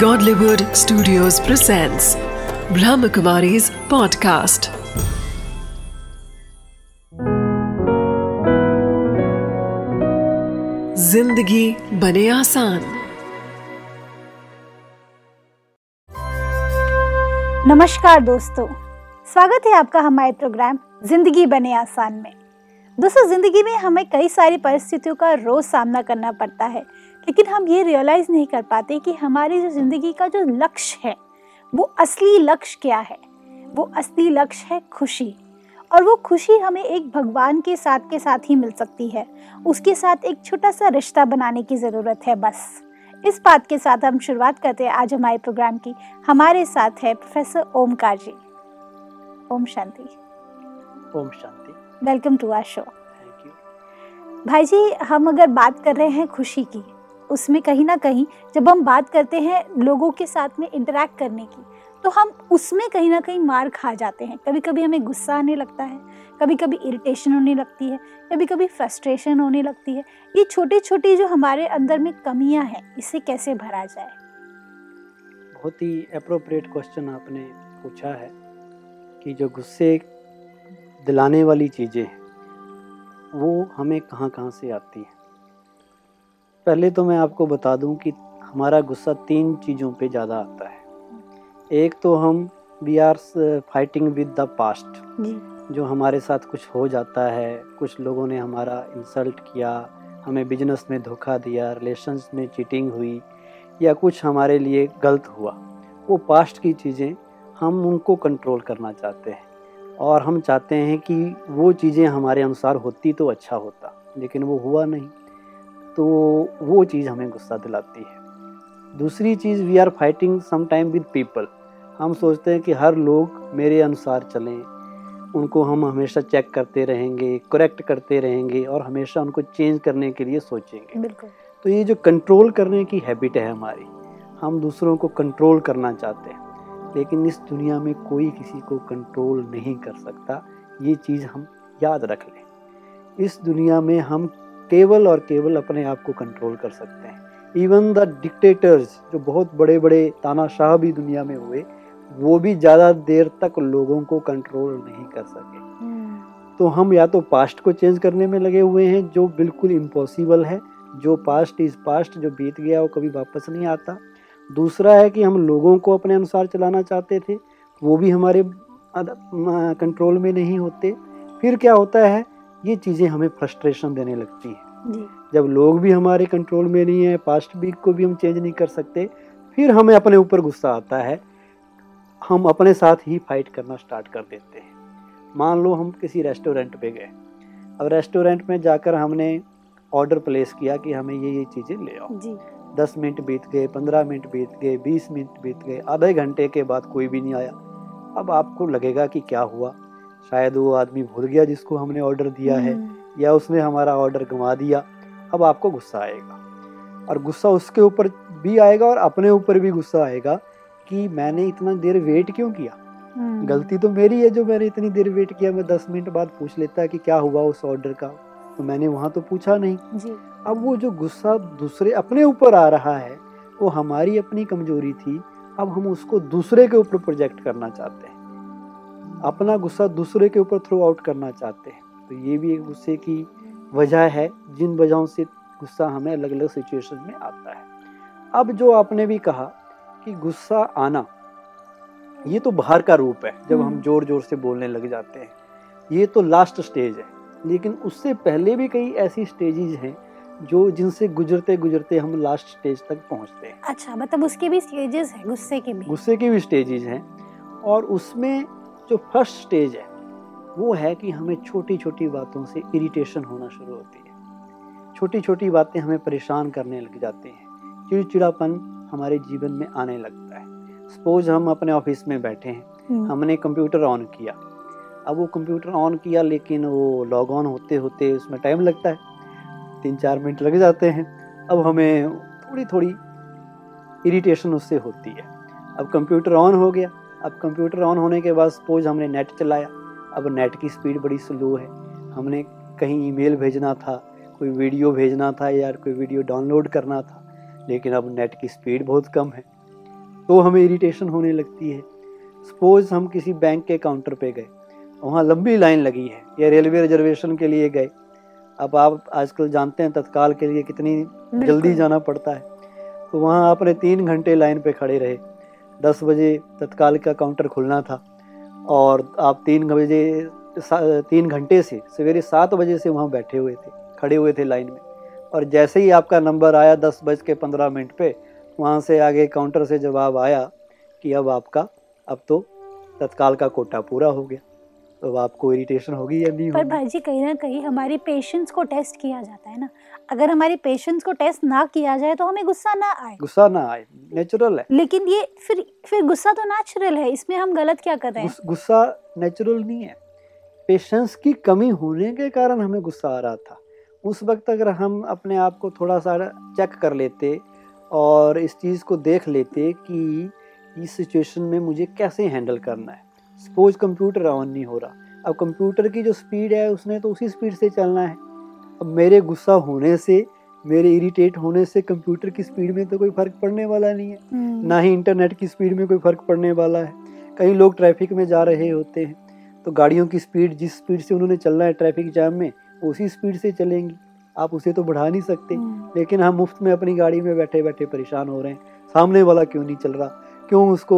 Godlywood Studios presents Brahmakumari's podcast. ज़िंदगी बने आसान। नमस्कार दोस्तों, स्वागत है आपका हमारे प्रोग्राम ज़िंदगी बने आसान में। दोस्तों, ज़िंदगी में हमें कई सारी परिस्थितियों का रोज सामना करना पड़ता है। लेकिन हम ये रियलाइज़ नहीं कर पाते कि हमारी जो ज़िंदगी का जो लक्ष्य है वो असली लक्ष्य क्या है? वो असली लक्ष्य है खुशी। और वो खुशी हमें एक भगवान के साथ के साथ ही मिल सकती है। उसके साथ एक छोटा सा रिश्ता बनाने की ज़रूरत है बस। इस बात के साथ हम शुरुआत करते हैं आज हमारे प्रोग्राम की। हमारे साथ है प्रोफेसर ओमकार जी। ओम शांति। ओम शांति। Welcome to our show thank you भाई जी हम अगर बात कर रहे हैं खुशी की उसमें कहीं ना कहीं जब हम बात करते हैं लोगों के साथ में इंटरेक्ट करने की तो हम उसमें कहीं ना कहीं मार खा जाते हैं। कभी कभी हमें गुस्सा आने लगता है कभी कभी इरिटेशन होने लगती है कभी कभी फ्रस्ट्रेशन होने लगती है। ये छोटी छोटी जो हमारे अंदर में कमियाँ हैं, इसे कैसे भरा जाए? बहुत ही अप्रोप्रिएट क्वेश्चन आपने पूछा है कि जो गुस्से दिलाने वाली चीज़ें हैं, वो हमें कहाँ कहाँ से आती हैं? पहले तो मैं आपको बता दूँ कि हमारा गुस्सा तीन चीज़ों पे ज़्यादा आता है। एक तो हम we are fighting with the past जो। हमारे साथ कुछ हो जाता है कुछ लोगों ने हमारा इंसल्ट किया हमें बिज़नेस में धोखा दिया रिलेशंस में चीटिंग हुई या कुछ हमारे लिए गलत हुआ वो पास्ट की चीज़ें हम उनको कंट्रोल करना चाहते हैं। और हम चाहते हैं कि वो चीज़ें हमारे अनुसार होती तो अच्छा होता लेकिन वो हुआ नहीं। तो वो चीज़ हमें गुस्सा दिलाती है। दूसरी चीज़ we are fighting some time with people हम सोचते हैं कि हर लोग मेरे अनुसार चलें। उनको हम हमेशा चेक करते रहेंगे करेक्ट करते रहेंगे और हमेशा उनको चेंज करने के लिए सोचेंगे। बिल्कुल। तो ये जो कंट्रोल करने की हैबिट है हमारी हम दूसरों को कंट्रोल करना चाहते हैं लेकिन इस दुनिया में कोई किसी को कंट्रोल नहीं कर सकता। ये चीज़ हम याद रख लें। इस दुनिया में हम केवल और केवल अपने आप को कंट्रोल कर सकते हैं। इवन द डिक्टेटर्स जो बहुत बड़े बड़े तानाशाह भी दुनिया में हुए वो भी ज़्यादा देर तक लोगों को कंट्रोल नहीं कर सके। तो हम या तो पास्ट को चेंज करने में लगे हुए हैं जो बिल्कुल इम्पॉसिबल है जो पास्ट इज़ पास्ट जो बीत गया वो कभी वापस नहीं आता। दूसरा है कि हम लोगों को अपने अनुसार चलाना चाहते थे वो भी हमारे कंट्रोल में नहीं होते। फिर क्या होता है? ये चीज़ें हमें फ्रस्ट्रेशन देने लगती हैं। जब लोग भी हमारे कंट्रोल में नहीं है पास्ट भी को भी हम चेंज नहीं कर सकते फिर हमें अपने ऊपर गुस्सा आता है। हम अपने साथ ही फाइट करना स्टार्ट कर देते हैं। मान लो हम किसी रेस्टोरेंट पे गए। अब रेस्टोरेंट में जाकर हमने ऑर्डर प्लेस किया कि हमें ये ये चीज़ें ले आओ। दस मिनट बीत गए पंद्रह मिनट बीत गए बीस मिनट बीत गए आधे घंटे के बाद कोई भी नहीं आया। अब आपको लगेगा कि क्या हुआ? शायद वो आदमी भूल गया जिसको हमने ऑर्डर दिया है हम्म, या उसने हमारा ऑर्डर गंवा दिया। अब आपको गुस्सा आएगा। और गुस्सा उसके ऊपर भी आएगा और अपने ऊपर भी गुस्सा आएगा कि मैंने इतना देर वेट क्यों किया? हम्म, गलती तो मेरी है जो मैंने इतनी देर वेट किया। मैं दस मिनट बाद पूछ लेता कि क्या हुआ उस ऑर्डर का? तो मैंने वहाँ तो पूछा नहीं। जी। अब वो जो गुस्सा दूसरे अपने ऊपर आ रहा है वो हमारी अपनी कमज़ोरी थी। अब हम उसको दूसरे के ऊपर प्रोजेक्ट करना चाहते हैं। अपना गुस्सा दूसरे के ऊपर थ्रो आउट करना चाहते हैं। तो ये भी एक गुस्से की वजह है जिन वजहों से गुस्सा हमें अलग अलग सिचुएशन में आता है। अब जो आपने भी कहा कि गुस्सा आना ये तो बाहर का रूप है जब हम हम्म। ज़ोर ज़ोर से बोलने लग जाते हैं। ये तो लास्ट स्टेज है लेकिन उससे पहले भी कई ऐसी स्टेजेज हैं जो जिनसे गुजरते गुजरते हम लास्ट स्टेज तक पहुँचते हैं। अच्छा मतलब उसके भी स्टेजेस हैं गुस्से के भी। गुस्से के भी स्टेजेस हैं और उसमें जो फ़र्स्ट स्टेज है वो है कि हमें छोटी छोटी बातों से इरिटेशन होना शुरू होती है। छोटी छोटी बातें हमें परेशान करने लग जाते हैं। चिड़चिड़ापन हमारे जीवन में आने लगता है। सपोज़ हम अपने ऑफ़िस में बैठे हैं। हम्म, हमने कंप्यूटर ऑन किया। अब वो कंप्यूटर ऑन किया लेकिन वो लॉग ऑन होते होते उसमें टाइम लगता है। तीन चार मिनट लग जाते हैं। अब हमें थोड़ी थोड़ी इरिटेशन उससे होती है। अब कंप्यूटर ऑन हो गया। अब कंप्यूटर ऑन होने के बाद सपोज़ हमने नेट चलाया अब नेट की स्पीड बड़ी स्लो है। हमने कहीं ईमेल भेजना था कोई वीडियो भेजना था या कोई वीडियो डाउनलोड करना था लेकिन अब नेट की स्पीड बहुत कम है। तो हमें इरिटेशन होने लगती है। सपोज़ हम किसी बैंक के काउंटर पे गए वहाँ लंबी लाइन लगी है या रेलवे रिजर्वेशन के लिए गए। अब आप आजकल जानते हैं तत्काल के लिए कितनी जल्दी जाना पड़ता है। तो वहाँ आपने तीन घंटे लाइन पे खड़े रहे। दस बजे तत्काल का काउंटर खुलना था और आप तीन बजे तीन घंटे से सवेरे सात बजे से वहाँ बैठे हुए थे, खड़े हुए थे लाइन में। और जैसे ही आपका नंबर आया दस बज के पंद्रह मिनट पे, वहाँ से आगे काउंटर से जवाब आया कि अब आपका, अब तो तत्काल का कोटा पूरा हो गया। तो अब आपको इरिटेशन होगी या नहीं पर भाई जी कहीं ना कहीं हमारी पेशेंस को टेस्ट किया जाता है ना। अगर हमारी पेशेंस को टेस्ट ना किया जाए तो हमें गुस्सा ना आए। गुस्सा ना आए नेचुरल है। लेकिन ये फिर फिर गुस्सा तो नेचुरल है इसमें हम गलत क्या कर रहे हैं? गुस्सा नेचुरल नहीं है। पेशेंस की कमी होने के कारण हमें गुस्सा आ रहा था। उस वक्त अगर हम अपने आप को थोड़ा सा चेक कर लेते और इस चीज़ को देख लेते कि इस सिचुएशन में मुझे कैसे हैंडल करना है। सपोज़ कंप्यूटर ऑन नहीं हो रहा। अब कंप्यूटर की जो स्पीड है उसने तो उसी स्पीड से चलना है। अब मेरे गुस्सा होने से मेरे इरिटेट होने से कंप्यूटर की स्पीड में तो कोई फ़र्क पड़ने वाला नहीं है। हम्म, ना ही इंटरनेट की स्पीड में कोई फ़र्क पड़ने वाला है। कई लोग ट्रैफ़िक में जा रहे होते हैं। तो गाड़ियों की स्पीड जिस स्पीड से उन्होंने चलना है ट्रैफ़िक जाम में उसी स्पीड से चलेंगी। आप उसे तो बढ़ा नहीं सकते। हम्म, लेकिन हम मुफ़्त में अपनी गाड़ी में बैठे बैठे परेशान हो रहे हैं। सामने वाला क्यों नहीं चल रहा? क्यों उसको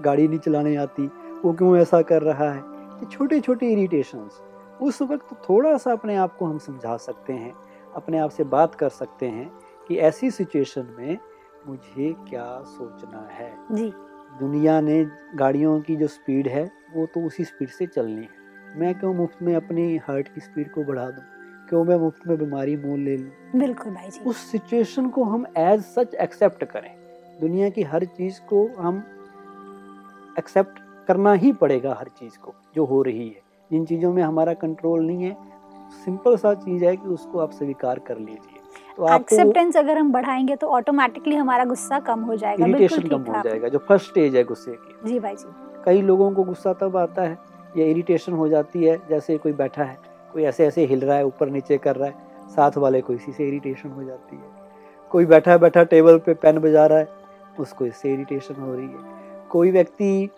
गाड़ी नहीं चलाने आती? वो क्यों ऐसा कर रहा है? ये छोटे छोटे इरिटेशंस उस वक्त थोड़ा सा अपने आप को हम समझा सकते हैं अपने आप से बात कर सकते हैं कि ऐसी सिचुएशन में मुझे क्या सोचना है। जी। दुनिया ने गाड़ियों की जो स्पीड है वो तो उसी स्पीड से चलनी है। मैं क्यों मुफ़्त में अपनी हार्ट की स्पीड को बढ़ा दूँ? क्यों मैं मुफ़्त में बीमारी मोल ले लूँ? बिल्कुल भाई जी। उस सिचुएशन को हम एज सच एक्सेप्ट करें। दुनिया की हर चीज़ को हम एक्सेप्ट करना ही पड़ेगा हर चीज़ को जो हो रही है। जिन चीज़ों में हमारा कंट्रोल नहीं है सिंपल सा चीज़ है कि उसको आप स्वीकार कर लीजिए। तो एक्सेप्टेंस अगर हम बढ़ाएँगे तो ऑटोमेटिकली हमारा गुस्सा कम हो जाएगा। बिल्कुल इरिटेशन कम हो जाएगा जो फ़र्स्ट स्टेज है गुस्से की। जी भाई जी। कई लोगों को गुस्सा तब आता है या इरिटेशन हो जाती है जैसे कोई बैठा है कोई ऐसे ऐसे हिल रहा है ऊपर नीचे कर रहा है साथ वाले को इसी से इरिटेशन हो जाती है। कोई बैठा बैठा टेबल पे पेन बजा रहा है उसको इससे इरिटेशन हो रही है। कोई व्यक्ति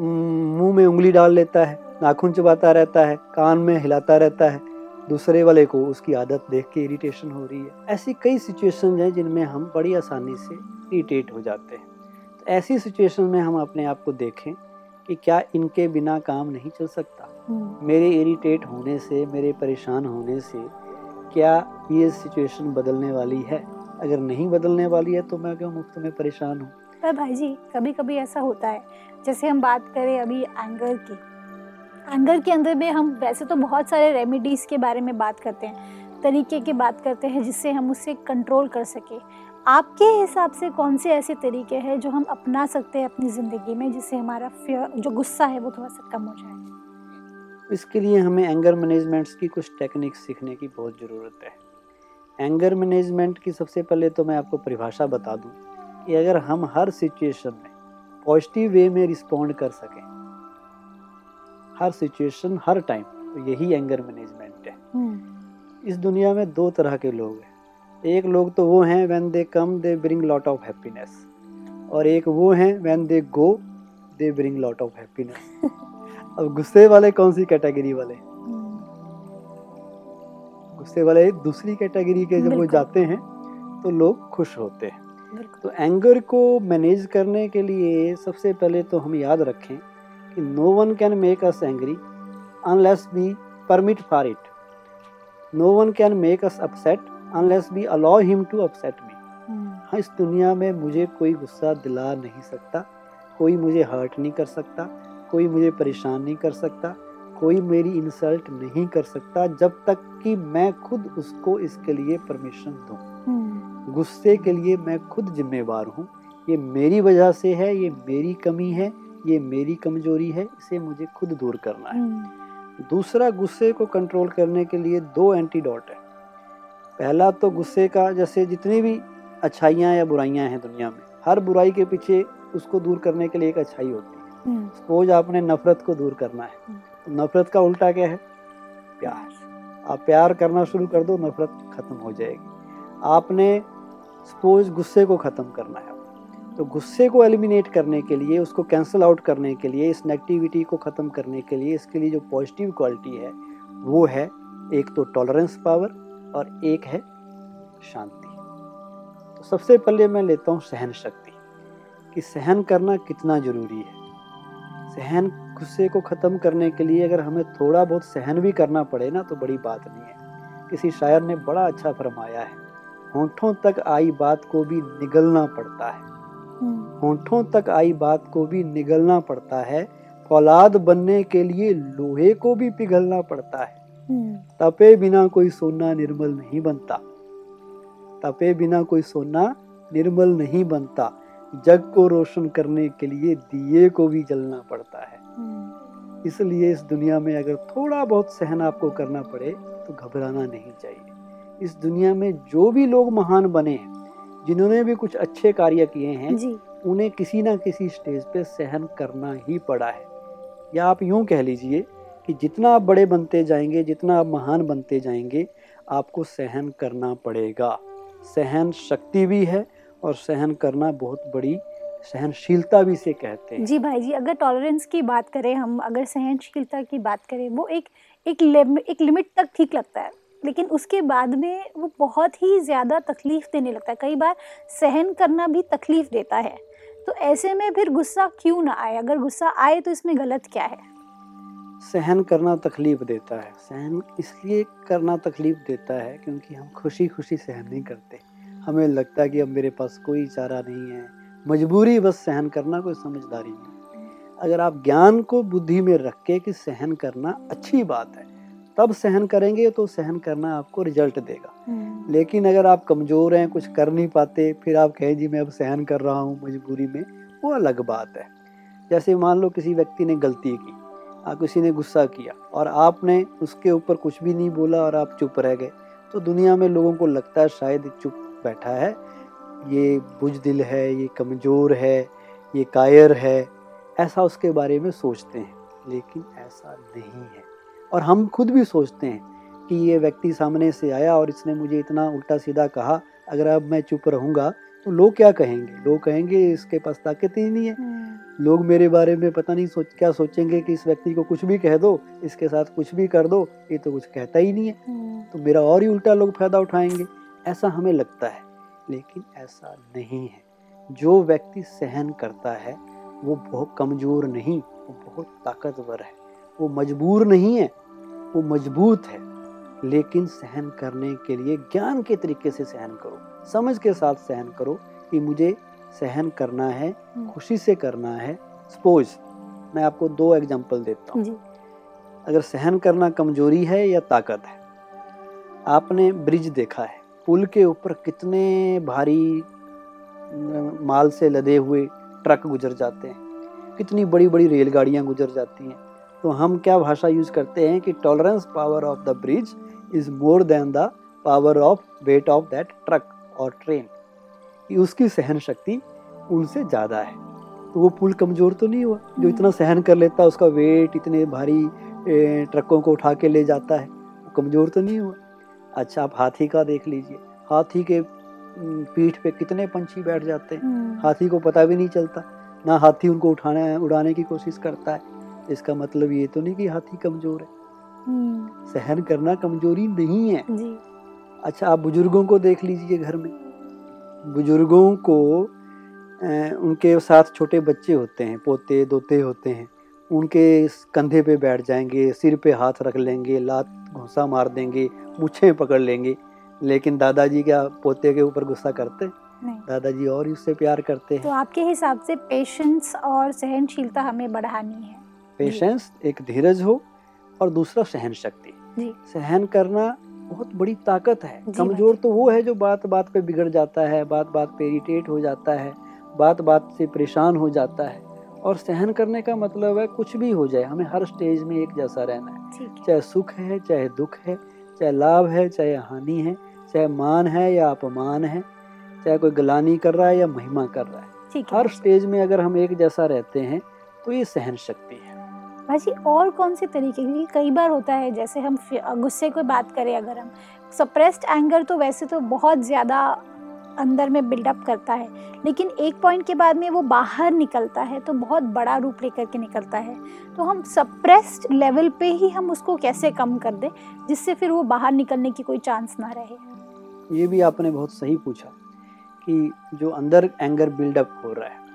मुँह में उंगली डाल लेता है नाखून चबाता रहता है कान में हिलाता रहता है। दूसरे वाले को उसकी आदत देख के इरिटेशन हो रही है। ऐसी कई सिचुएशन हैं जिनमें हम बड़ी आसानी से इरिटेट हो जाते हैं। तो ऐसी सिचुएशन में हम अपने आप को देखें कि क्या इनके बिना काम नहीं चल सकता। हम्म, मेरे इरिटेट होने से मेरे परेशान होने से क्या ये सिचुएशन बदलने वाली है? अगर नहीं बदलने वाली है तो मैं क्यों मुफ़्त में परेशान हूँ? पर भाई जी कभी कभी ऐसा होता है, जैसे हम बात करें अभी एंगर की। एंगर के अंदर में हम, वैसे तो बहुत सारे रेमेडीज़ के बारे में बात करते हैं, तरीके की बात करते हैं जिससे हम उससे कंट्रोल कर सके। आपके हिसाब से कौन से ऐसे तरीके हैं जो हम अपना सकते हैं अपनी ज़िंदगी में, जिससे हमारा fear- जो गुस्सा है वो थोड़ा सा कम हो जाए? इसके लिए हमें एंगर मैनेजमेंट्स की कुछ टेक्निक्स सीखने की बहुत ज़रूरत है। एंगर मैनेजमेंट की सबसे पहले तो मैं आपको परिभाषा बता दूँ। कि अगर हम हर सिचुएशन में पॉजिटिव वे में रिस्पॉन्ड कर सकें हर सिचुएशन हर टाइम तो यही एंगर मैनेजमेंट है। हम्म, इस दुनिया में दो तरह के लोग हैं। एक लोग तो वो हैं when they come they bring lot of happiness और एक वो हैं when they go they bring lot of happiness अब गुस्से वाले कौन सी कैटेगरी वाले? हम्म, गुस्से वाले दूसरी कैटेगरी के जब वो जाते हैं तो लोग खुश होते हैं। तो एंगर को मैनेज करने के लिए सबसे पहले तो हम याद रखें कि no one can make us angry unless be permit for it no one can make us upset unless be allow him to upset me हाँ इस दुनिया में मुझे कोई गुस्सा दिला नहीं सकता कोई मुझे हर्ट नहीं कर सकता कोई मुझे परेशान नहीं कर सकता कोई मेरी इंसल्ट नहीं कर सकता जब तक कि मैं खुद उसको इसके लिए परमिशन दूँ। गुस्से के लिए मैं खुद जिम्मेवार हूँ। ये मेरी वजह से है ये मेरी कमी है ये मेरी कमज़ोरी है इसे मुझे खुद दूर करना है। हम्म, दूसरा गुस्से को कंट्रोल करने के लिए दो एंटीडोट है। पहला तो गुस्से का जैसे जितनी भी अच्छाइयाँ या बुराइयाँ हैं दुनिया में हर बुराई के पीछे उसको दूर करने के लिए एक अच्छाई होती है। हम्म, सपोज़ आपने नफरत को दूर करना है हम्म। तो नफरत का उल्टा क्या है? प्यार। आप प्यार करना शुरू कर दो नफरत खत्म हो जाएगी। आपने सपोज़ गुस्से को ख़त्म करना है। तो गुस्से को एलिमिनेट करने के लिए, उसको कैंसिल आउट करने के लिए, इस नेगेटिविटी को ख़त्म करने के लिए, इसके लिए जो पॉजिटिव क्वालिटी है, वो है एक तो टॉलरेंस पावर और एक है शांति। तो सबसे पहले मैं लेता हूँ सहन शक्ति, कि सहन करना कितना ज़रूरी है। सहन, गुस्से को ख़त्म करने के लिए अगर हमें थोड़ा बहुत सहन भी करना पड़े ना तो बड़ी बात नहीं है। किसी शायर ने बड़ा अच्छा फरमाया है होठों तक आई बात को भी निगलना पड़ता है। हम्म, होठों तक आई बात को भी निगलना पड़ता है। औलाद बनने के लिए लोहे को भी पिघलना पड़ता है। हम्म, तपे बिना कोई सोना निर्मल नहीं बनता। तपे बिना कोई सोना निर्मल नहीं बनता। जग को रोशन करने के लिए दिए को भी जलना पड़ता है। हम्म, इसलिए इस दुनिया में अगर थोड़ा बहुत सहन आपको करना पड़े तो घबराना नहीं चाहिए। इस दुनिया में जो भी लोग महान बने हैं जिन्होंने भी कुछ अच्छे कार्य किए हैं उन्हें किसी ना किसी स्टेज पे सहन करना ही पड़ा है। या आप यूँ कह लीजिए कि जितना आप बड़े बनते जाएँगे जितना आप महान बनते जाएँगे आपको सहन करना पड़ेगा। सहन शक्ति भी है और सहन करना बहुत बड़ी सहनशीलता भी से कहते हैं। जी भाई जी अगर टॉलरेंस की बात करें हम अगर सहनशीलता की बात करें वो एक एक लिम, एक लिमिट तक ठीक लगता है। लेकिन उसके बाद में वो बहुत ही ज़्यादा तकलीफ़ देने लगता है। कई बार सहन करना भी तकलीफ़ देता है। तो ऐसे में फिर गुस्सा क्यों ना आए? अगर गुस्सा आए तो इसमें गलत क्या है? सहन करना तकलीफ़ देता है। सहन इसलिए करना तकलीफ़ देता है क्योंकि हम खुशी खुशी सहन नहीं करते। हमें लगता है कि अब मेरे पास कोई चारा नहीं है। मजबूरी बस सहन करना कोई समझदारी नहीं। अगर आप ज्ञान को बुद्धि में रख के कि सहन करना अच्छी बात है तब सहन करेंगे तो सहन करना आपको रिज़ल्ट देगा। हम्म, लेकिन अगर आप कमज़ोर हैं कुछ कर नहीं पाते फिर आप कहें जी मैं अब सहन कर रहा हूँ मजबूरी में वो अलग बात है। जैसे मान लो किसी व्यक्ति ने गलती की किसी ने गुस्सा किया और आपने उसके ऊपर कुछ भी नहीं बोला और आप चुप रह गए तो दुनिया में लोगों को लगता है शायद चुप बैठा है। ये बुजदिल है ये कमज़ोर है ये कायर है ऐसा उसके बारे में सोचते हैं लेकिन ऐसा नहीं है। और हम खुद भी सोचते हैं कि ये व्यक्ति सामने से आया और इसने मुझे इतना उल्टा सीधा कहा अगर अब मैं चुप रहूँगा तो लोग क्या कहेंगे? लोग कहेंगे इसके पास ताकत ही नहीं है। हम्म, लोग मेरे बारे में पता नहीं सोच क्या सोचेंगे कि इस व्यक्ति को कुछ भी कह दो इसके साथ कुछ भी कर दो ये तो कुछ कहता ही नहीं है। हम्म, तो मेरा और ही उल्टा लोग फ़ायदा उठाएँगे। ऐसा हमें लगता है लेकिन ऐसा नहीं है। जो व्यक्ति सहन करता है वो बहुत कमज़ोर नहीं वो बहुत ताकतवर है। वो मजबूर नहीं है वो मज़बूत है लेकिन सहन करने के लिए ज्ञान के तरीके से सहन करो समझ के साथ सहन करो कि मुझे सहन करना है हम्म। खुशी से करना है। सपोज़ मैं आपको दो एग्जांपल देता हूँ। अगर सहन करना कमज़ोरी है या ताकत है आपने ब्रिज देखा है पुल के ऊपर कितने भारी माल से लदे हुए ट्रक गुजर जाते हैं कितनी बड़ी बड़ी रेलगाड़ियाँ गुजर जाती हैं तो हम क्या भाषा यूज़ करते हैं कि tolerance power of the bridge is more than the power of weight of that truck और ट्रेन उसकी सहन शक्ति उनसे ज़्यादा है। तो वो पुल कमज़ोर तो नहीं हुआ? जो इतना सहन कर लेता है उसका वेट इतने भारी ए, ट्रकों को उठा के ले जाता है वो कमज़ोर तो नहीं हुआ? अच्छा आप हाथी का देख लीजिए। हाथी के पीठ पे कितने पंछी बैठ जाते हैं। हम्म, हाथी को पता भी नहीं चलता। ना हाथी उनको उठाने उड़ाने की कोशिश करता है। इसका मतलब ये तो नहीं कि हाथी कमज़ोर है। हम्म, सहन करना कमज़ोरी नहीं है। जी। अच्छा आप बुज़ुर्गों को देख लीजिए घर में। बुज़ुर्गों को उनके साथ छोटे बच्चे होते हैं पोते दोते होते हैं। उनके कंधे पे बैठ जाएँगे सिर पे हाथ रख लेंगे लात घुसा मार देंगे मुछे पकड़ लेंगे। लेकिन दादाजी क्या पोते के ऊपर गुस्सा करते? हैं? दादाजी और ही उससे प्यार करते हैं। तो आपके हिसाब से पेशेंस और सहनशीलता हमें बढ़ानी है। पेशेंस एक धीरज हो और दूसरा सहन शक्ति। सहन करना बहुत बड़ी ताकत है। कमज़ोर तो वो है जो बात बात पे बिगड़ जाता है बात बात पे इरिटेट हो जाता है बात बात से परेशान हो जाता है। और सहन करने का मतलब है कुछ भी हो जाए हमें हर स्टेज में एक जैसा रहना है। चाहे सुख है चाहे दुख है चाहे लाभ है चाहे हानि है चाहे मान है या अपमान है चाहे कोई गलानी कर रहा है या महिमा कर रहा है। हर स्टेज में अगर हम एक जैसा रहते हैं तो ये सहन शक्ति है। भाजी और कौन से तरीके? क्योंकि कई बार होता है, जैसे हम गुस्से को बात करें अगर हम सप्रेस्ड एंगर तो वैसे तो बहुत ज़्यादा अंदर में बिल्डअप करता है, लेकिन एक पॉइंट के बाद में वो बाहर निकलता है तो बहुत बड़ा रूप लेकर के निकलता है। तो हम सप्रेस्ड लेवल पे ही हम उसको कैसे कम कर दें, जिससे फिर वो बाहर निकलने की कोई चांस ना रहे? ये भी आपने बहुत सही पूछा कि जो अंदर एंगर बिल्डअप हो रहा है,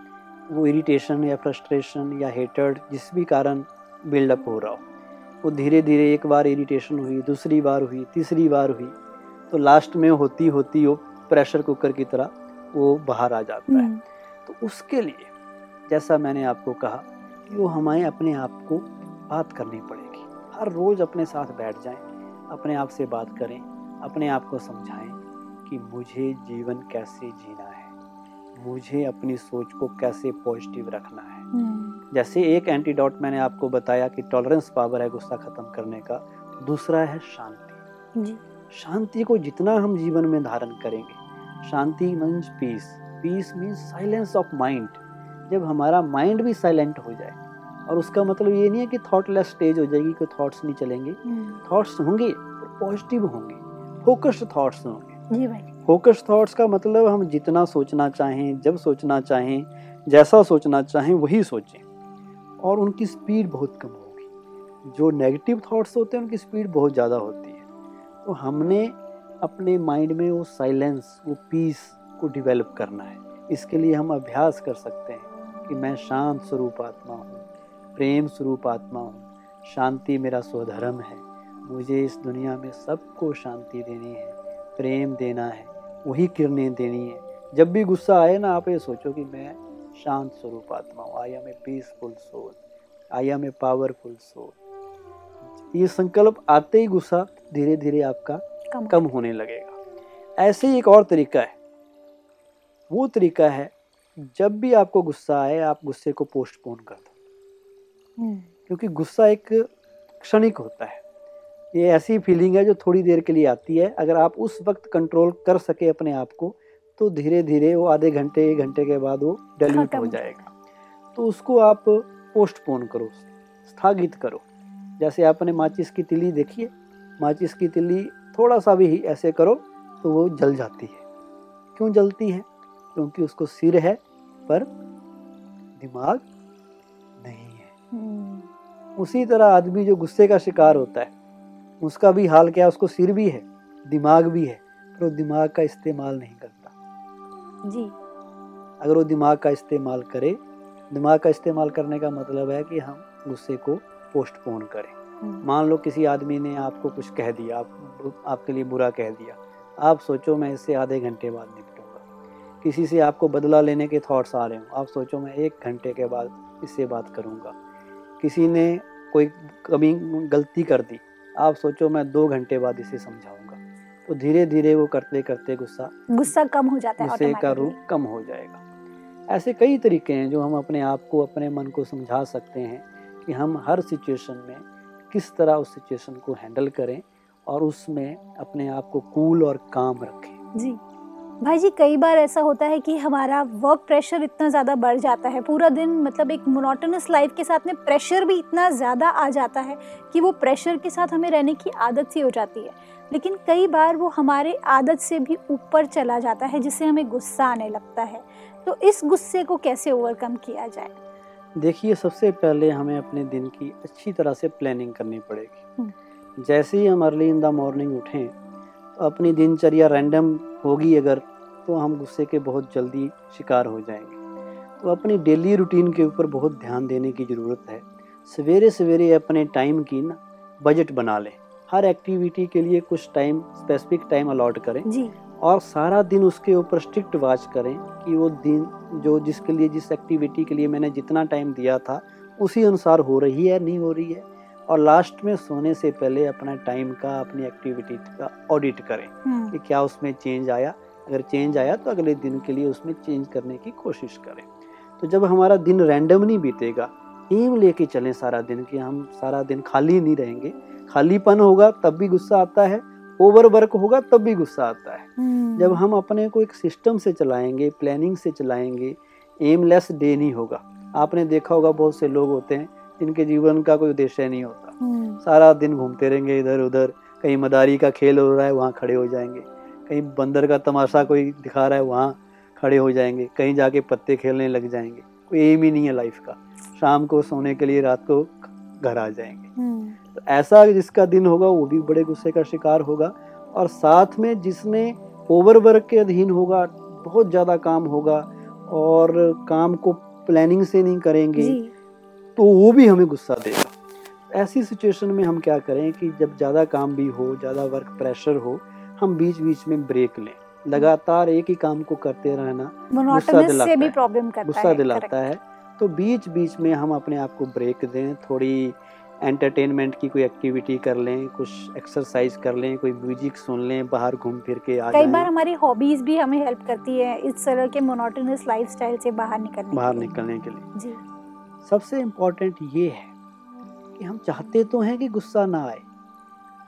वो इरिटेशन या फ्रस्ट्रेशन या हेटर्ड जिस भी कारण बिल्डअप हो रहा हो। वो धीरे धीरे एक बार इरिटेशन हुई दूसरी बार हुई तीसरी बार हुई तो लास्ट में होती होती वो प्रेशर कुकर की तरह वो बाहर आ जाता है। तो उसके लिए जैसा मैंने आपको कहा कि वो हमें अपने आप को बात करनी पड़ेगी। हर रोज़ अपने साथ बैठ जाएँ अपने आप से बात करें अपने आप को समझाएँ कि मुझे जीवन कैसे जीना है मुझे अपनी सोच को कैसे पॉजिटिव रखना है। जैसे एक एंटीडोट मैंने आपको बताया कि टॉलरेंस पावर है गुस्सा खत्म करने का दूसरा है शांति। जी। शांति को जितना हम जीवन में धारण करेंगे शांति means peace peace means silence of mind जब हमारा माइंड भी साइलेंट हो जाए और उसका मतलब ये नहीं है कि थॉटलेस स्टेज हो जाएगी कि थॉट्स नहीं चलेंगे। थॉट्स होंगे पॉजिटिव होंगे। फोकस्ड थॉट्स होंगे। जी भाई। फोकस थॉट्स का मतलब हम जितना सोचना चाहें, जब सोचना चाहें, जैसा सोचना चाहें, वही सोचें। और उनकी स्पीड बहुत कम होगी। जो नेगेटिव थॉट्स होते हैं, उनकी स्पीड बहुत ज़्यादा होती है। तो हमने अपने माइंड में वो साइलेंस वो पीस को डेवलप करना है। इसके लिए हम अभ्यास कर सकते हैं कि मैं शांत स्वरूप आत्मा हूँ, प्रेम स्वरूप आत्मा हूँ, शांति मेरा स्वधर्म है। मुझे इस दुनिया में सबको शांति देनी है, प्रेम देना है। वही किरणें देनी है। जब भी गुस्सा आए ना आप ये सोचो कि मैं शांत स्वरूप आत्मा हूँ। I am a peaceful soul I am a powerful soul ये संकल्प आते ही गुस्सा धीरे धीरे आपका कम कम होने लगेगा। ऐसे ही एक और तरीका है। वो तरीका है जब भी आपको गुस्सा आए आप गुस्से को पोस्टपोन कर दो क्योंकि गुस्सा एक क्षणिक होता है। ये ऐसी फीलिंग है जो थोड़ी देर के लिए आती है। अगर आप उस वक्त कंट्रोल कर सके अपने आप को तो धीरे धीरे वो आधे घंटे एक घंटे के बाद वो डेल्यूट हो हो जाएगा। तो उसको आप पोस्टपोन करो स्थगित करो। जैसे आपने माचिस की तिली देखी है माचिस की तिली थोड़ा सा भी ऐसे करो तो वो जल जाती है। क्यों जलती है? क्योंकि उसको सिर है पर दिमाग नहीं है। हम्म, उसी तरह आदमी जो गुस्से का शिकार होता है उसका भी हाल क्या है उसको सिर भी है दिमाग भी है पर वो दिमाग का इस्तेमाल नहीं करता। जी। अगर वो दिमाग का इस्तेमाल करे दिमाग का इस्तेमाल करने का मतलब है कि हम गुस्से को पोस्टपोन करें। हम्म, मान लो किसी आदमी ने आपको कुछ कह दिया आप आपके लिए बुरा कह दिया आप सोचो मैं इससे आधे घंटे बाद निपटूँगा। किसी से आपको बदला लेने के थॉट्स आ रहे हो आप सोचो मैं एक घंटे के बाद इससे बात करूँगा। किसी ने कोई कभी गलती कर दी आप सोचो मैं दो घंटे बाद इसे समझाऊँगा। तो धीरे धीरे वो करते करते गुस्सा गुस्सा कम हो जाता है गुस्से का रूप कम हो जाएगा। ऐसे कई तरीके हैं जो हम अपने आप को अपने मन को समझा सकते हैं कि हम हर सिचुएशन में किस तरह उस सिचुएशन को हैंडल करें और उसमें अपने आप को कूल और काम रखें। जी। भाई जी कई बार ऐसा होता है कि हमारा वर्क प्रेशर इतना ज़्यादा बढ़ जाता है। पूरा दिन मतलब एक मोनोटोनस लाइफ के साथ में प्रेशर भी इतना ज़्यादा आ जाता है कि वो प्रेशर के साथ हमें रहने की आदत सी हो जाती है। लेकिन कई बार वो हमारे आदत से भी ऊपर चला जाता है जिससे हमें गुस्सा आने लगता है। तो इस गुस्से को कैसे ओवरकम किया जाए? देखिए सबसे पहले हमें अपने दिन की अच्छी तरह से प्लानिंग करनी पड़ेगी। जैसे ही हम अर्ली इन द मॉर्निंग उठें तो अपनी दिनचर्या रैंडम होगी अगर तो हम गुस्से के बहुत जल्दी शिकार हो जाएँगे। तो अपनी डेली रूटीन के ऊपर बहुत ध्यान देने की ज़रूरत है। सवेरे सवेरे अपने टाइम की ना बजट बना लें। हर एक्टिविटी के लिए कुछ टाइम स्पेसिफिक टाइम अलॉट करें। जी। और सारा दिन उसके ऊपर स्ट्रिक्ट वॉच करें कि वो दिन जो जिसके लिए जिस एक्टिविटी के लिए मैंने जितना टाइम दिया था उसी अनुसार हो रही है नहीं हो रही है। और लास्ट में सोने से पहले अपना टाइम का अपनी एक्टिविटी का ऑडिट करें हम्म, कि क्या उसमें चेंज आया। अगर चेंज आया तो अगले दिन के लिए उसमें चेंज करने की कोशिश करें। तो जब हमारा दिन रैंडम नहीं बीतेगा एम लेके चलें सारा दिन कि हम सारा दिन खाली नहीं रहेंगे। खालीपन होगा तब भी गुस्सा आता है। ओवर वर्क होगा तब भी गुस्सा आता है। हम्म, जब हम अपने को एक सिस्टम से चलाएँगे प्लानिंग से चलाएँगे एमलेस डे नहीं होगा। आपने देखा होगा बहुत से लोग होते हैं जिनके जीवन का कोई उद्देश्य नहीं होता। हम्म, सारा दिन घूमते रहेंगे इधर उधर कहीं मदारी का खेल हो रहा है वहाँ खड़े हो जाएँगे। कहीं बंदर का तमाशा कोई दिखा रहा है वहाँ खड़े हो जाएँगे कहीं जाके पत्ते खेलने लग जाएँगे। कोई एम ही नहीं है लाइफ का। शाम को सोने के लिए रात को घर आ जाएँगे। हम्म, तो ऐसा जिसका दिन होगा वो भी बड़े गुस्से का शिकार होगा और साथ में जिसने ओवरवर्क के अधीन होगा बहुत ज़्यादा काम होगा और काम को प्लानिंग से नहीं करेंगे तो वो भी हमें गुस्सा देगा। ऐसी सिचुएशन में हम क्या करें कि जब ज़्यादा काम भी हो ज़्यादा वर्क प्रेशर हो हम बीच बीच में ब्रेक लें। लगातार एक ही काम को करते रहना मोनोटोनस दिलाता से भी है। प्रॉब्लम करता गुस्सा दिलाता है। तो बीच बीच में हम अपने आप को ब्रेक दें थोड़ी एंटरटेनमेंट की कोई एक्टिविटी कर लें कुछ एक्सरसाइज कर लें कोई म्यूज़िक सुन लें बाहर घूम फिर के आ कई बार हमारी हॉबीज भी हमें हेल्प करती है इस तरह के मोनोटोनस लाइफस्टाइल से बाहर निकलने बाहर निकलने के लिए। जी। सबसे इम्पोर्टेंट ये है कि हम चाहते तो हैं कि गुस्सा ना आए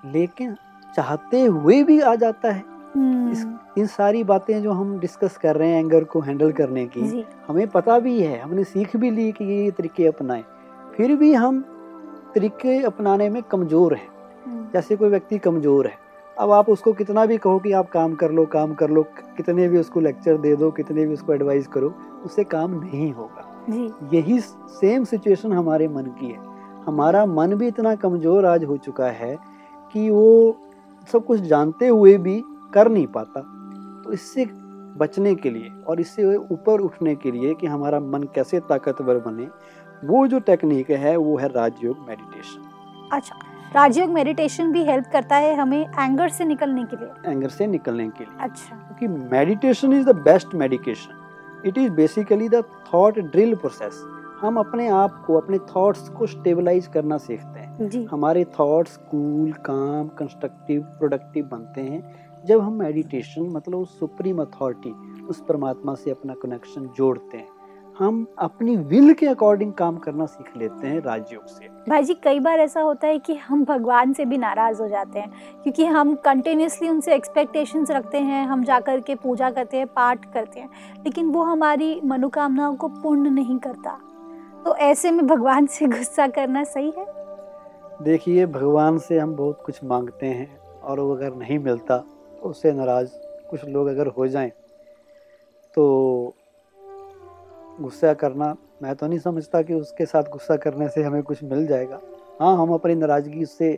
लेकिन चाहते हुए भी आ जाता है। इस हम्म, इन सारी बातें जो हम डिस्कस कर रहे हैं एंगर को हैंडल करने की हमें पता भी है हमने सीख भी ली कि ये ये तरीके अपनाएँ। फिर भी हम तरीके अपनाने में कमज़ोर हैं। हम्म, जैसे कोई व्यक्ति कमज़ोर है अब आप उसको कितना भी कहो कि आप काम कर लो काम कर लो कितने भी उसको लेक्चर दे दो कितने भी उसको एडवाइस करो उससे काम नहीं होगा। यही सेम सिचुएशन हमारे मन की है। हमारा मन भी इतना कमज़ोर आज हो चुका है कि वो सब कुछ जानते हुए भी कर नहीं पाता। तो इससे बचने के लिए और इससे ऊपर उठने के लिए कि हमारा मन कैसे ताकतवर बने वो जो टेक्निक है वो है राजयोग मेडिटेशन अच्छा राजयोग मेडिटेशन भी हेल्प करता है हमें एंगर से निकलने के लिए? एंगर से निकलने के लिए। अच्छा। क्योंकि meditation is the best medication it is basically the thought drill process हम अपने आप को अपने थॉट्स को स्टेबलाइज करना सीखते हैं। जी। हमारे thoughts cool calm constructive productive बनते हैं। जब हम मेडिटेशन मतलब उस सुप्रीम अथॉरिटी उस परमात्मा से अपना कनेक्शन जोड़ते हैं हम अपनी विल के अकॉर्डिंग काम करना सीख लेते हैं राजयोग से। भाई जी कई बार ऐसा होता है कि हम भगवान से भी नाराज़ हो जाते हैं क्योंकि हम कंटिन्यूसली उनसे एक्सपेक्टेशंस रखते हैं हम जा कर के पूजा करते हैं पाठ करते हैं लेकिन वो हमारी मनोकामनाओं को पूर्ण नहीं करता। तो ऐसे में भगवान से गुस्सा करना सही है? देखिए भगवान से हम बहुत कुछ मांगते हैं और वो अगर नहीं मिलता तो उससे नाराज़ कुछ लोग अगर हो जाएँ तो गुस्सा करना मैं तो नहीं समझता कि उसके साथ गुस्सा करने से हमें कुछ मिल जाएगा। हाँ हम अपनी नाराज़गी उससे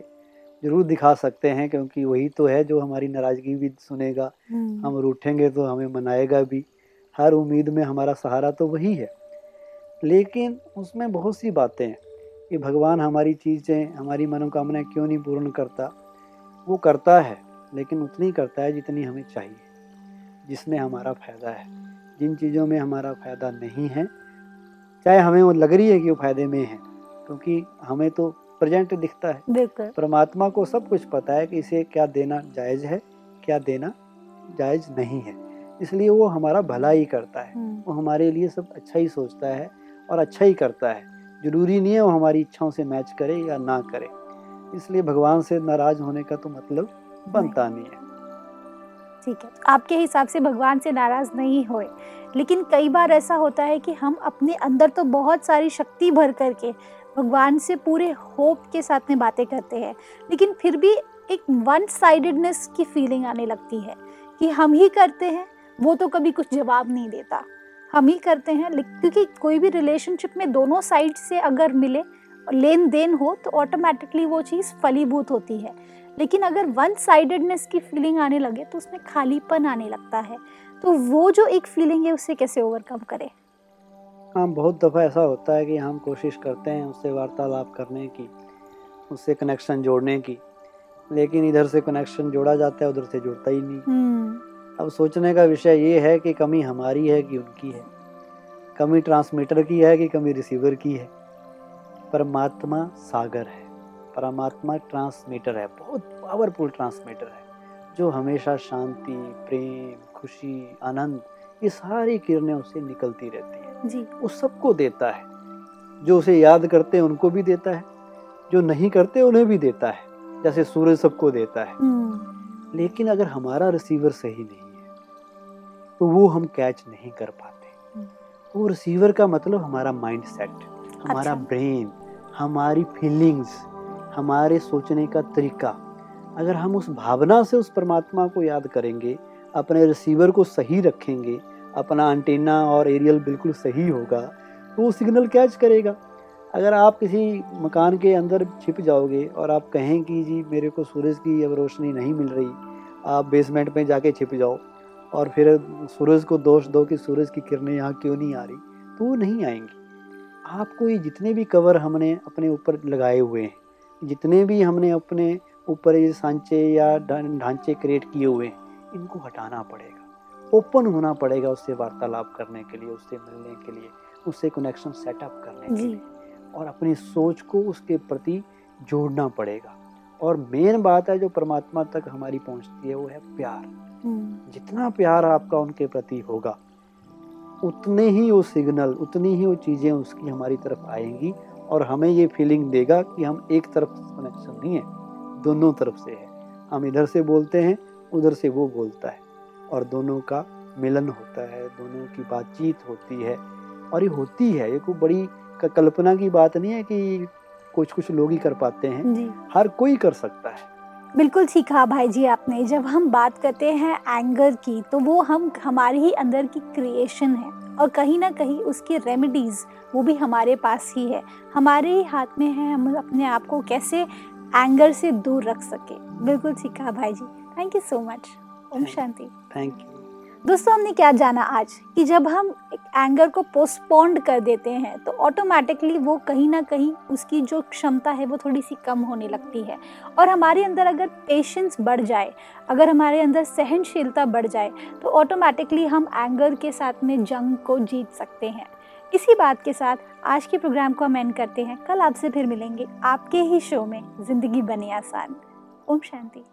ज़रूर दिखा सकते हैं क्योंकि वही तो है जो हमारी नाराज़गी भी सुनेगा। हम रूठेंगे तो हमें मनाएगा भी। हर उम्मीद में हमारा सहारा तो वही है। लेकिन उसमें बहुत सी बातें हैं। कि भगवान हमारी चीज़ें हमारी मनोकामनाएँ क्यों नहीं पूर्ण करता? वो करता है लेकिन उतनी करता है जितनी हमें चाहिए जिसमें हमारा फ़ायदा है। जिन चीज़ों में हमारा फ़ायदा नहीं है चाहे हमें वो लग रही है कि वो फ़ायदे में है क्योंकि हमें तो प्रेजेंट दिखता है। बिल्कुल। परमात्मा को सब कुछ पता है कि इसे क्या देना जायज़ है क्या देना जायज़ नहीं है। इसलिए वो हमारा भला ही करता है। हम्म, वो हमारे लिए सब अच्छा ही सोचता है और अच्छा ही करता है। ज़रूरी नहीं है वो हमारी इच्छाओं से मैच करे या ना करे। इसलिए भगवान से नाराज़ होने का तो मतलब बनता नहीं है। ठीक है। आपके हिसाब से भगवान से नाराज़ नहीं होए। लेकिन कई बार ऐसा होता है कि हम अपने अंदर तो बहुत सारी शक्ति भर करके भगवान से पूरे होप के साथ में बातें करते हैं। लेकिन फिर भी एक वन साइडेडनेस की फीलिंग आने लगती है कि हम ही करते हैं वो तो कभी कुछ जवाब नहीं देता। हम ही करते हैं क्योंकि कोई भी रिलेशनशिप में दोनों साइड से अगर मिले लेन देन हो तो ऑटोमेटिकली वो चीज़ फलीभूत होती है। लेकिन अगर वन साइडेडनेस की फीलिंग आने लगे तो उसमें खालीपन आने लगता है। तो वो जो एक फीलिंग है उसे कैसे ओवरकम करें? हाँ बहुत दफ़ा ऐसा होता है कि हम कोशिश करते हैं उससे वार्तालाप करने की उससे कनेक्शन जोड़ने की लेकिन इधर से कनेक्शन जोड़ा जाता है उधर से जुड़ता ही नहीं। हम्म। अब सोचने का विषय ये है कि कमी हमारी है कि उनकी है। कमी ट्रांसमीटर की है कि कमी रिसीवर की है? परमात्मा सागर है। परमात्मा ट्रांसमीटर है। बहुत पावरफुल ट्रांसमीटर है जो हमेशा शांति प्रेम खुशी आनंद ये सारी किरणें उससे निकलती रहती हैं। जी। वो सबको देता है। जो उसे याद करते हैं उनको भी देता है। जो नहीं करते उन्हें भी देता है। जैसे सूरज सबको देता है। हम्म। लेकिन अगर हमारा रिसीवर सही नहीं तो वो हम कैच नहीं कर पाते हम्म। वो रिसीवर का मतलब हमारा माइंड सेट हमारा अच्छा। ब्रेन हमारी फीलिंग्स हमारे सोचने का तरीका अगर हम उस भावना से उस परमात्मा को याद करेंगे अपने रिसीवर को सही रखेंगे अपना अंटेना और एरियल बिल्कुल सही होगा तो वो सिग्नल कैच करेगा अगर आप किसी मकान के अंदर छिप जाओगे और आप कहें कि जी मेरे को सूरज की अब रोशनी नहीं मिल रही आप बेसमेंट में जाके छिप जाओ और फिर सूरज को दोष दो कि सूरज की किरणें यहाँ क्यों नहीं आ रही? तो वो नहीं आएँगी। आपको ये जितने भी कवर हमने अपने ऊपर लगाए हुए हैं जितने भी हमने अपने ऊपर ये सांचे या ढांचे क्रिएट किए हुए हैं इनको हटाना पड़ेगा। ओपन होना पड़ेगा उससे वार्तालाप करने के लिए उससे मिलने के लिए उससे कनेक्शन सेटअप करने के लिए। और अपनी सोच को उसके प्रति जोड़ना पड़ेगा। और मेन बात है जो परमात्मा तक हमारी पहुँचती है वो है प्यार। जितना प्यार आपका उनके प्रति होगा उतने ही वो सिग्नल उतनी ही वो चीज़ें उसकी हमारी तरफ़ आएँगी और हमें ये फीलिंग देगा कि हम एक तरफ़ कनेक्शन नहीं है दोनों तरफ़ से है। हम इधर से बोलते हैं उधर से वो बोलता है और दोनों का मिलन होता है दोनों की बातचीत होती है और ये होती है ये कोई बड़ी कल्पना की बात नहीं है कि कुछ कुछ लोग ही कर पाते हैं। हर कोई कर सकता है। बिल्कुल ठीक कहा भाई जी आपने। जब हम बात करते हैं एंगर की तो वो हम हमारे ही अंदर की क्रिएशन है और कहीं ना कहीं उसकी रेमेडीज वो भी हमारे पास ही है। हमारे ही हाथ में है हम अपने आप को कैसे एंगर से दूर रख सके। बिल्कुल ठीक कहा भाई जी। थैंक यू सो मच ओम शांति। थैंक यू दोस्तों, हमने क्या जाना आज? कि जब हम एंगर को पोस्टपोन्ड कर देते हैं तो ऑटोमेटिकली वो कहीं ना कहीं उसकी जो क्षमता है, वो थोड़ी सी कम होने लगती है। और हमारे अंदर अगर पेशेंस बढ़ जाए, अगर हमारे अंदर सहनशीलता बढ़ जाए तो ऑटोमेटिकली हम एंगर के साथ में जंग को जीत सकते हैं। इसी बात के साथ आज के प्रोग्राम को हम एंड करते हैं। कल आपसे फिर मिलेंगे आपके ही शो में, ज़िंदगी बने आसान। ओम शांति।